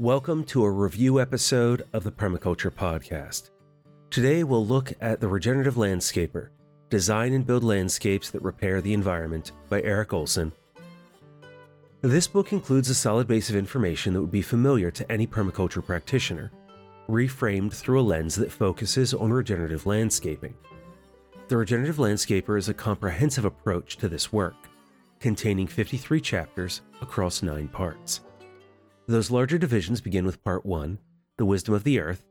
Welcome to a review episode of the Permaculture Podcast. Today we'll look at The Regenerative Landscaper Design and Build Landscapes That Repair the Environment by Erik Ohlsen. This book includes a solid base of information that would be familiar to any permaculture practitioner, reframed through a lens that focuses on regenerative landscaping. The Regenerative Landscaper is a comprehensive approach to this work, containing 53 chapters across nine parts. Those larger divisions begin with Part 1, the wisdom of the earth,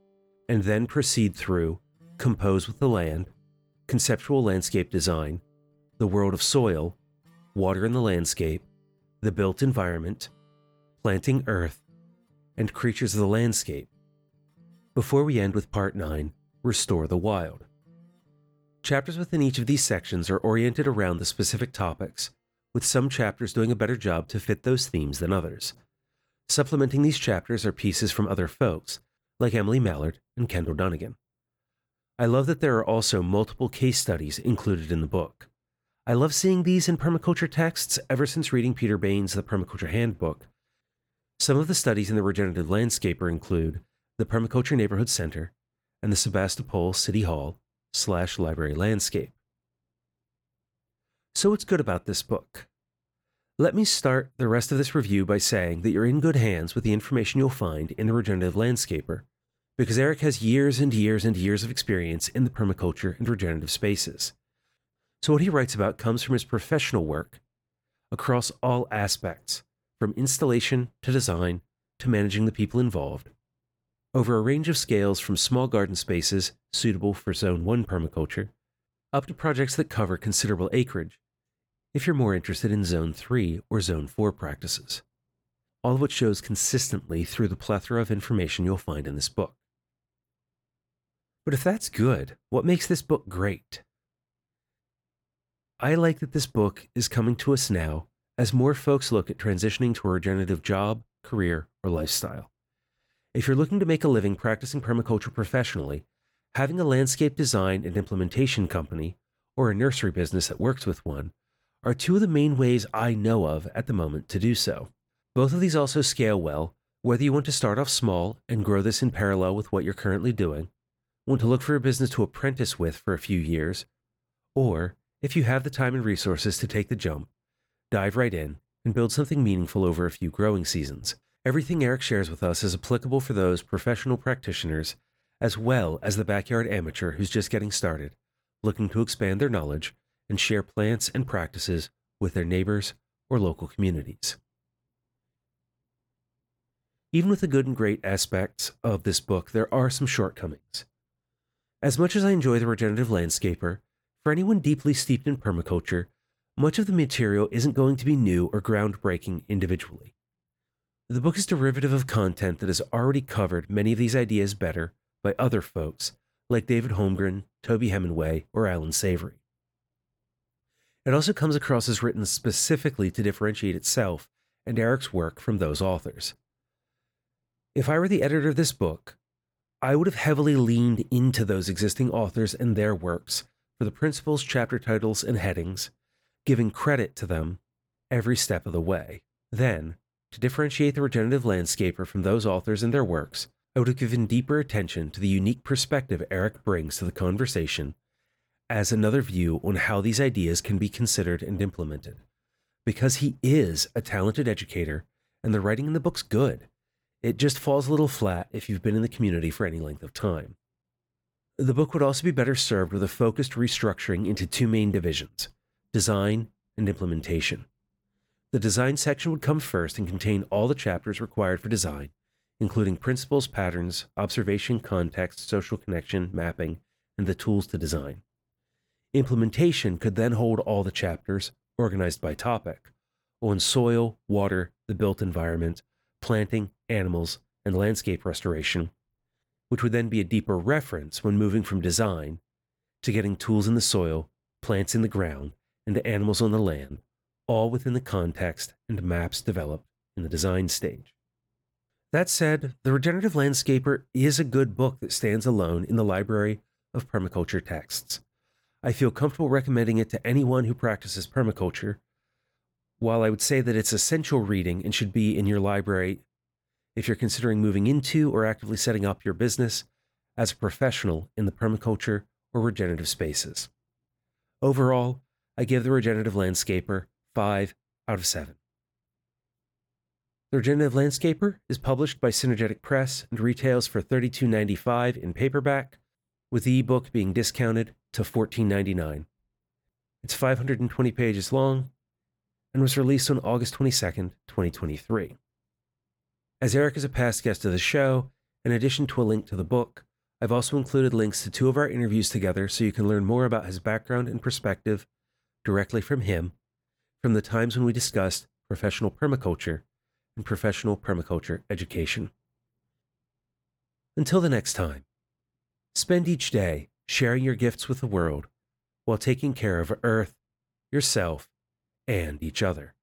and then proceed through compose with the land, conceptual landscape design, the world of soil, water in the landscape, the built environment, planting earth, and creatures of the landscape. Before we end with Part 9, restore the wild. Chapters within each of these sections are oriented around the specific topics, with some chapters doing a better job to fit those themes than others. Supplementing these chapters are pieces from other folks, like Emily Mallard and Kendall Dunnigan. I love that there are also multiple case studies included in the book. I love seeing these in permaculture texts ever since reading Peter Bane's The Permaculture Handbook. Some of the studies in the Regenerative Landscaper include the Permaculture Neighborhood Center and the Sebastopol City Hall slash library landscape. So what's good about this book? Let me start the rest of this review by saying that you're in good hands with the information you'll find in the Regenerative Landscaper, because Erik has years and years and years of experience in the permaculture and regenerative spaces. So, what he writes about comes from his professional work across all aspects, from installation to design to managing the people involved, over a range of scales from small garden spaces suitable for Zone 1 permaculture up to projects that cover considerable acreage if you're more interested in Zone 3 or Zone 4 practices. All of which shows consistently through the plethora of information you'll find in this book. But if that's good, what makes this book great? I like that this book is coming to us now as more folks look at transitioning to a regenerative job, career, or lifestyle. If you're looking to make a living practicing permaculture professionally, having a landscape design and implementation company, or a nursery business that works with one, are two of the main ways I know of at the moment to do so. Both of these also scale well, whether you want to start off small and grow this in parallel with what you're currently doing, want to look for a business to apprentice with for a few years, or if you have the time and resources to take the jump, dive right in and build something meaningful over a few growing seasons. Everything Erik shares with us is applicable for those professional practitioners as well as the backyard amateur who's just getting started, looking to expand their knowledge and share plants and practices with their neighbors or local communities. Even with the good and great aspects of this book, there are some shortcomings. As much as I enjoy the regenerative landscaper, for anyone deeply steeped in permaculture, much of the material isn't going to be new or groundbreaking individually. The book is derivative of content that has already covered many of these ideas better by other folks like David Holmgren, Toby Hemenway, or Allan Savory. It also comes across as written specifically to differentiate itself and Erik's work from those authors. If I were the editor of this book, I would have heavily leaned into those existing authors and their works for the principles, chapter titles, and headings, giving credit to them every step of the way. Then, to differentiate the regenerative landscaper from those authors and their works, I would have given deeper attention to the unique perspective Eric brings to the conversation as another view on how these ideas can be considered and implemented. Because he is a talented educator and the writing in the book's good, it just falls a little flat if you've been in the community for any length of time. The book would also be better served with a focused restructuring into two main divisions design and implementation. The design section would come first and contain all the chapters required for design, including principles, patterns, observation, context, social connection, mapping, and the tools to design. Implementation could then hold all the chapters, organized by topic, on soil, water, the built environment, planting, animals, and landscape restoration, which would then be a deeper reference when moving from design to getting tools in the soil, plants in the ground, and animals on the land, all within the context and maps developed in the design stage. That said, The Regenerative Landscaper is a good book that stands alone in the library of permaculture texts. I feel comfortable recommending it to anyone who practices permaculture. While I would say that it's essential reading and should be in your library if you're considering moving into or actively setting up your business as a professional in the permaculture or regenerative spaces. Overall, I give The Regenerative Landscaper 5 out of 7. The Regenerative Landscaper is published by Synergetic Press and retails for $32.95 in paperback, with the ebook being discounted to $14.99. It's 520 pages long and was released on August 22nd, 2023. As Erik is a past guest of the show, in addition to a link to the book, I've also included links to two of our interviews together so you can learn more about his background and perspective directly from him, from the times when we discussed professional permaculture and professional permaculture education. Until the next time, spend each day sharing your gifts with the world while taking care of Earth, yourself, and each other.